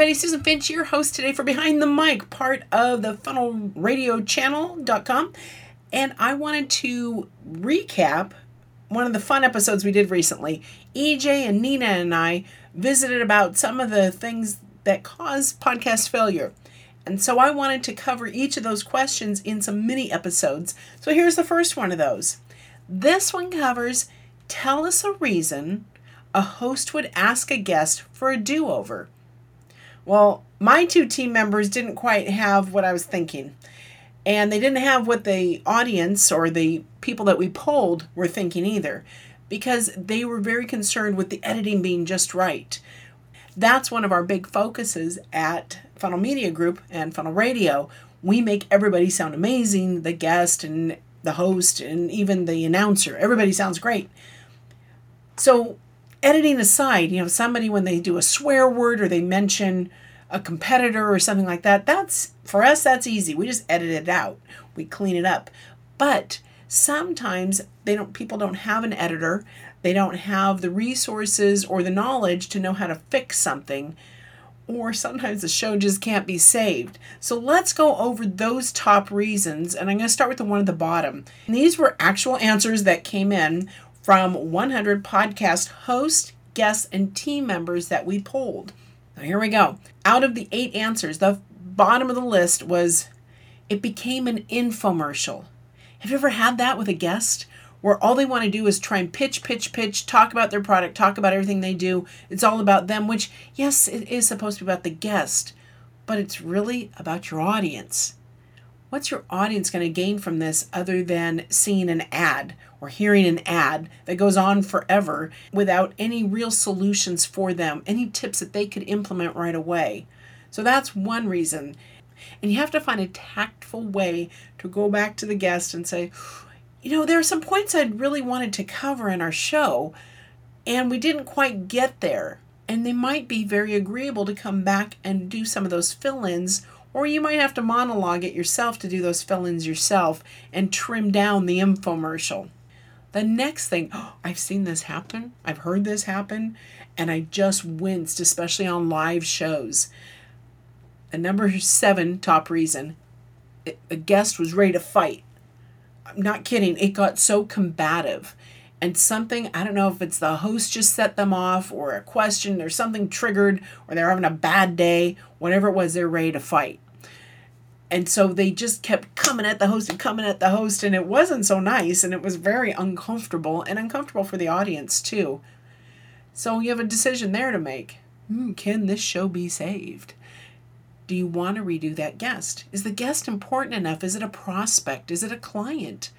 everybody. Susan Finch, your host today for Behind the Mic, part of the Funnel Radio Channel.com. And I wanted to recap one of the fun episodes we did recently. EJ and Nina and I visited about some of the things that cause podcast failure. And so I wanted to cover each of those questions in some mini episodes. So here's the first one of those. This one covers tell us a reason a host would ask a guest for a do over. Well, my two team members didn't quite have what I was thinking. And they didn't have what the audience or the people that we polled were thinking either, because they were very concerned with the editing being just right. That's one of our big focuses at Funnel Media Group and Funnel Radio. We make everybody sound amazing the guest and the host and even the announcer. Everybody sounds great. So editing aside, you know, somebody when they do a swear word or they mention a competitor or something like that, that's for us that's easy. We just edit it out. We clean it up. But sometimes they don't people don't have an editor. They don't have the resources or the knowledge to know how to fix something. Or sometimes the show just can't be saved. So let's go over those top reasons. And I'm going to start with the one at the bottom. And these were actual answers that came in from 100 podcast hosts, guests, and team members that we polled. Here we go. Out of the eight answers, the bottom of the list was it became an infomercial. Have you ever had that with a guest where all they want to do is try and pitch, pitch, pitch, talk about their product, talk about everything they do? It's all about them, which, yes, it is supposed to be about the guest, but it's really about your audience. What's your audience going to gain from this other than seeing an ad or hearing an ad that goes on forever without any real solutions for them, any tips that they could implement right away? So that's one reason. And you have to find a tactful way to go back to the guest and say, you know, there are some points I'd really wanted to cover in our show, and we didn't quite get there. And they might be very agreeable to come back and do some of those fill ins or you might have to monologue it yourself to do those fill ins yourself and trim down the infomercial. The next thing, oh, I've seen this happen, I've heard this happen, and I just winced, especially on live shows. The number seven top reason a guest was ready to fight. I'm not kidding, it got so combative and something i don't know if it's the host just set them off or a question or something triggered or they're having a bad day whatever it was they're ready to fight. And so they just kept coming at the host and coming at the host and it wasn't so nice and it was very uncomfortable and uncomfortable for the audience too. So you have a decision there to make. Hmm, can this show be saved? Do you want to redo that guest? Is the guest important enough? Is it a prospect? Is it a client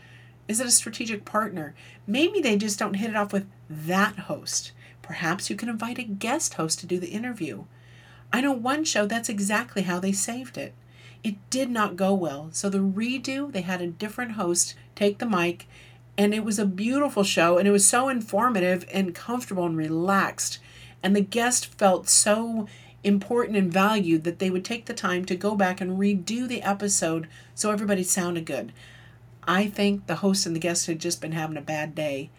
is it a strategic partner? Maybe they just don't hit it off with that host. Perhaps you can invite a guest host to do the interview. I know one show that's exactly how they saved it. It did not go well, so the redo, they had a different host take the mic, and it was a beautiful show, and it was so informative and comfortable and relaxed. And the guest felt so important and valued that they would take the time to go back and redo the episode so everybody sounded good. I think the host and the guest had just been having a bad day,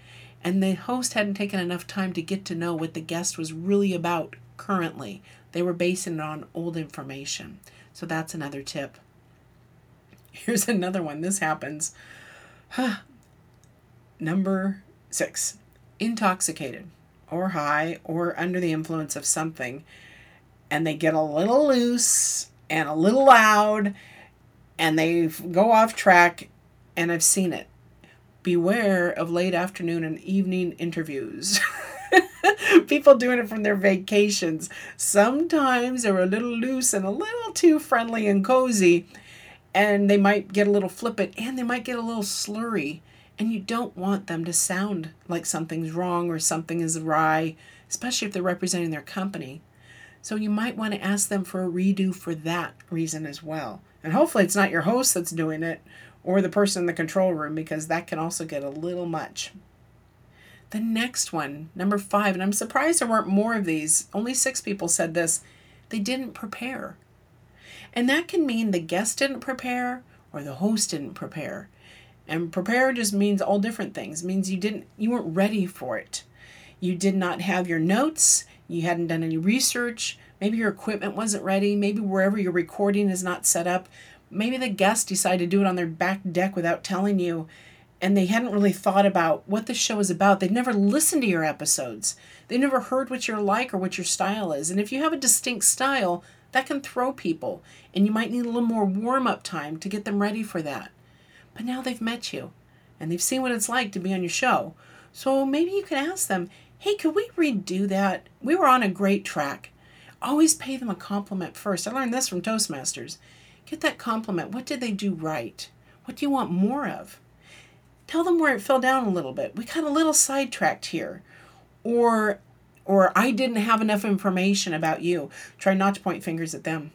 and the host hadn't taken enough time to get to know what the guest was really about currently. They were basing it on old information. So that's another tip. Here's another one. This happens. Number six intoxicated or high or under the influence of something, and they get a little loose and a little loud and they go off track and I've seen it. Beware of late afternoon and evening interviews. People doing it from their vacations. Sometimes they're a little loose and a little too friendly and cozy, and they might get a little flippant and they might get a little slurry. And you don't want them to sound like something's wrong or something is awry, especially if they're representing their company. So you might want to ask them for a redo for that reason as well. And hopefully it's not your host that's doing it or the person in the control room because that can also get a little much. The next one, number five, and I'm surprised there weren't more of these. Only six people said this. They didn't prepare. And that can mean the guest didn't prepare or the host didn't prepare. And prepare just means all different things. It means you didn't you weren't ready for it. You did not have your notes, you hadn't done any research, Maybe your equipment wasn't ready. Maybe wherever you're recording is not set up. Maybe the guest decided to do it on their back deck without telling you, and they hadn't really thought about what the show is about. They'd never listened to your episodes. They never heard what you're like or what your style is. And if you have a distinct style, that can throw people, and you might need a little more warm up time to get them ready for that. But now they've met you, and they've seen what it's like to be on your show. So maybe you can ask them, hey, could we redo that? We were on a great track. Always pay them a compliment first. I learned this from Toastmasters. Get that compliment. What did they do right? What do you want more of? Tell them where it fell down a little bit. We got a little sidetracked here. Or or I didn't have enough information about you. Try not to point fingers at them.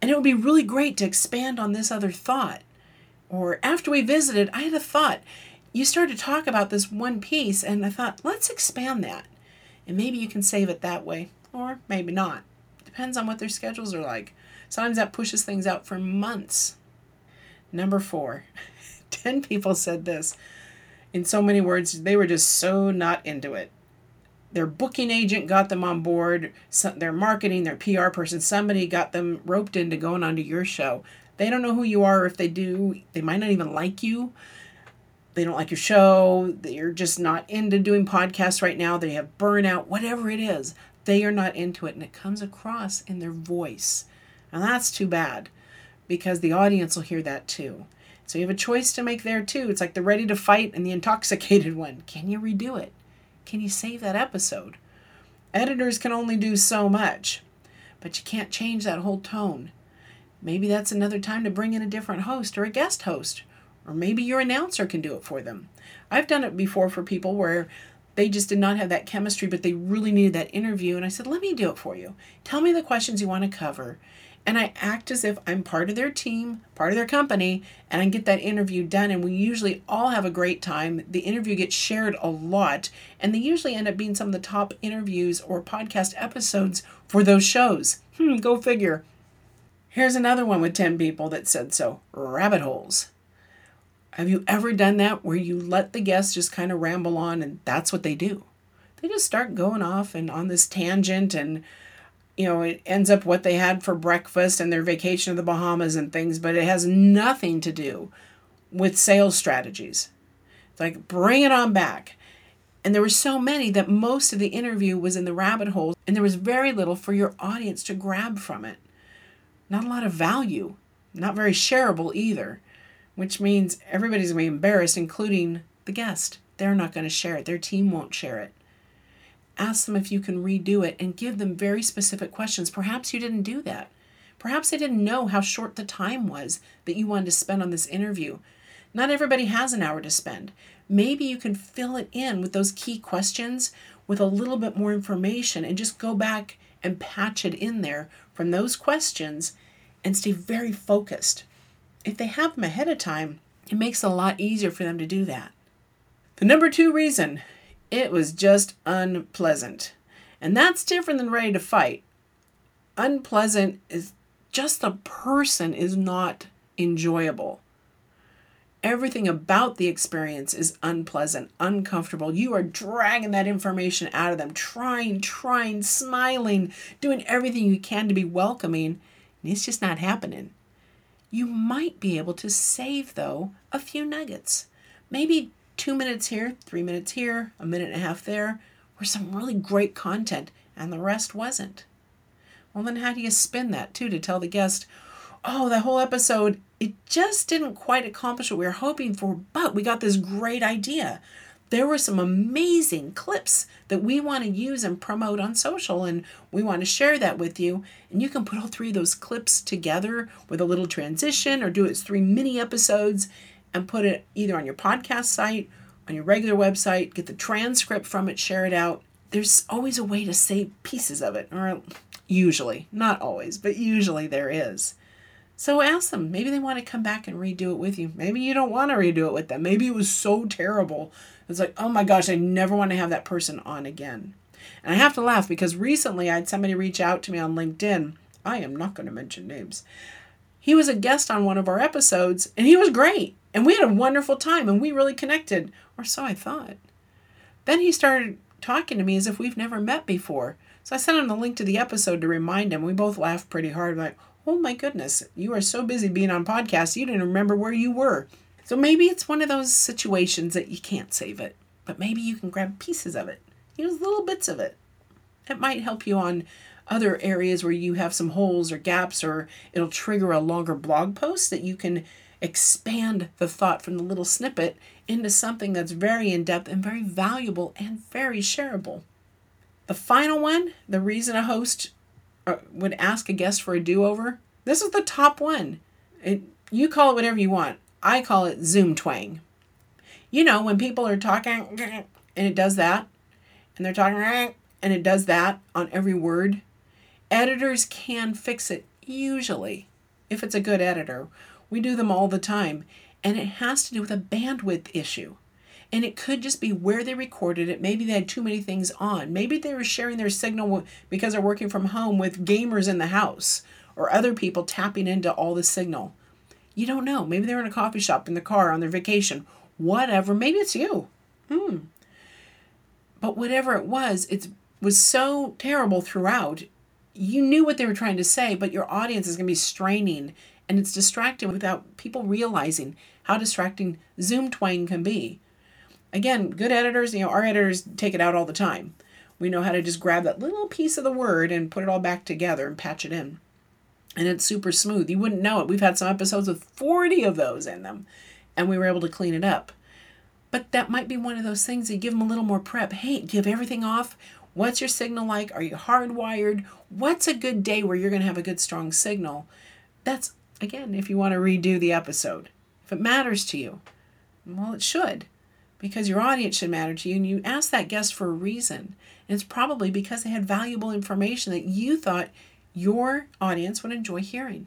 And it would be really great to expand on this other thought. Or after we visited, I had a thought. You started to talk about this one piece, and I thought, let's expand that. And maybe you can save it that way, or maybe not. Depends on what their schedules are like. Sometimes that pushes things out for months. Number four, 10 people said this in so many words, they were just so not into it their booking agent got them on board, their marketing, their PR person, somebody got them roped into going onto your show. They don't know who you are. If they do, they might not even like you. They don't like your show. They're just not into doing podcasts right now. They have burnout, whatever it is. They are not into it. And it comes across in their voice. And that's too bad because the audience will hear that too. So you have a choice to make there too. It's like the ready to fight and the intoxicated one. Can you redo it? Can you save that episode? Editors can only do so much, but you can't change that whole tone. Maybe that's another time to bring in a different host or a guest host, or maybe your announcer can do it for them. I've done it before for people where they just did not have that chemistry, but they really needed that interview. And I said, let me do it for you. Tell me the questions you want to cover and I act as if I'm part of their team, part of their company, and I get that interview done. And we usually all have a great time. The interview gets shared a lot, and they usually end up being some of the top interviews or podcast episodes for those shows. Hmm, go figure. Here's another one with 10 people that said so rabbit holes. Have you ever done that where you let the guests just kind of ramble on and that's what they do? They just start going off and on this tangent and you know, it ends up what they had for breakfast and their vacation to the Bahamas and things, but it has nothing to do with sales strategies. It's like, bring it on back. And there were so many that most of the interview was in the rabbit hole, and there was very little for your audience to grab from it. Not a lot of value, not very shareable either, which means everybody's to be embarrassed, including the guest. They're not going to share it, their team won't share it ask them if you can redo it and give them very specific questions. Perhaps you didn't do that. Perhaps they didn't know how short the time was that you wanted to spend on this interview. Not everybody has an hour to spend. Maybe you can fill it in with those key questions with a little bit more information and just go back and patch it in there from those questions and stay very focused. If they have them ahead of time, it makes it a lot easier for them to do that. The number two reason it was just unpleasant. And that's different than ready to fight. Unpleasant is just the person is not enjoyable. Everything about the experience is unpleasant, uncomfortable. You are dragging that information out of them, trying, trying, smiling, doing everything you can to be welcoming, and it's just not happening. You might be able to save, though, a few nuggets. Maybe two minutes here, three minutes here, a minute and a half there were some really great content, and the rest wasn't. Well, then how do you spin that too to tell the guest, oh, the whole episode, it just didn't quite accomplish what we were hoping for, but we got this great idea. There were some amazing clips that we want to use and promote on social, and we want to share that with you. And you can put all three of those clips together with a little transition or do it as three mini episodes and put it either on your podcast site, on your regular website, get the transcript from it, share it out. There's always a way to save pieces of it, or usually, not always, but usually there is. So ask them. Maybe they want to come back and redo it with you. Maybe you don't want to redo it with them. Maybe it was so terrible. It's like, oh my gosh, I never want to have that person on again. And I have to laugh because recently I had somebody reach out to me on LinkedIn. I am not going to mention names. He was a guest on one of our episodes and he was great. And we had a wonderful time and we really connected, or so I thought. Then he started talking to me as if we've never met before. So I sent him the link to the episode to remind him. We both laughed pretty hard, like, oh my goodness, you are so busy being on podcasts, you didn't remember where you were. So maybe it's one of those situations that you can't save it, but maybe you can grab pieces of it, use little bits of it. It might help you on other areas where you have some holes or gaps, or it'll trigger a longer blog post that you can expand the thought from the little snippet into something that's very in depth and very valuable and very shareable. The final one, the reason a host uh, would ask a guest for a do over, this is the top one. It, you call it whatever you want. I call it Zoom twang. You know, when people are talking and it does that, and they're talking and it does that on every word, editors can fix it usually if it's a good editor. We do them all the time, and it has to do with a bandwidth issue. And it could just be where they recorded it. Maybe they had too many things on. Maybe they were sharing their signal because they're working from home with gamers in the house or other people tapping into all the signal. You don't know. Maybe they're in a coffee shop in the car on their vacation. Whatever. Maybe it's you. Hmm. But whatever it was, it was so terrible throughout. You knew what they were trying to say, but your audience is going to be straining and it's distracting without people realizing how distracting Zoom twang can be. Again, good editors, you know, our editors take it out all the time. We know how to just grab that little piece of the word and put it all back together and patch it in. And it's super smooth. You wouldn't know it. We've had some episodes with 40 of those in them, and we were able to clean it up. But that might be one of those things that give them a little more prep. Hey, give everything off. What's your signal like? Are you hardwired? What's a good day where you're going to have a good, strong signal? That's Again, if you want to redo the episode, if it matters to you, well, it should, because your audience should matter to you, and you asked that guest for a reason. And it's probably because they had valuable information that you thought your audience would enjoy hearing.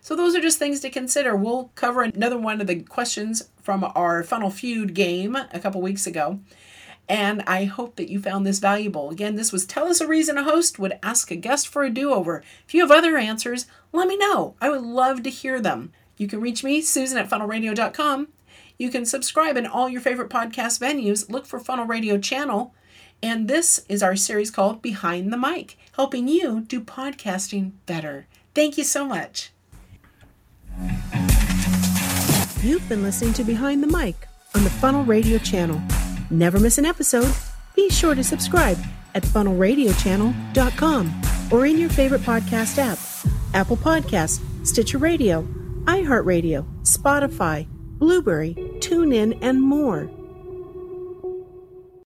So, those are just things to consider. We'll cover another one of the questions from our Funnel Feud game a couple weeks ago. And I hope that you found this valuable. Again, this was Tell Us a Reason a Host Would Ask a Guest for a Do Over. If you have other answers, let me know. I would love to hear them. You can reach me, Susan at funnelradio.com. You can subscribe in all your favorite podcast venues. Look for Funnel Radio Channel. And this is our series called Behind the Mic, helping you do podcasting better. Thank you so much. You've been listening to Behind the Mic on the Funnel Radio Channel. Never miss an episode. Be sure to subscribe at funnelradiochannel.com or in your favorite podcast app Apple Podcasts, Stitcher Radio, iHeartRadio, Spotify, Blubrry, TuneIn, and more.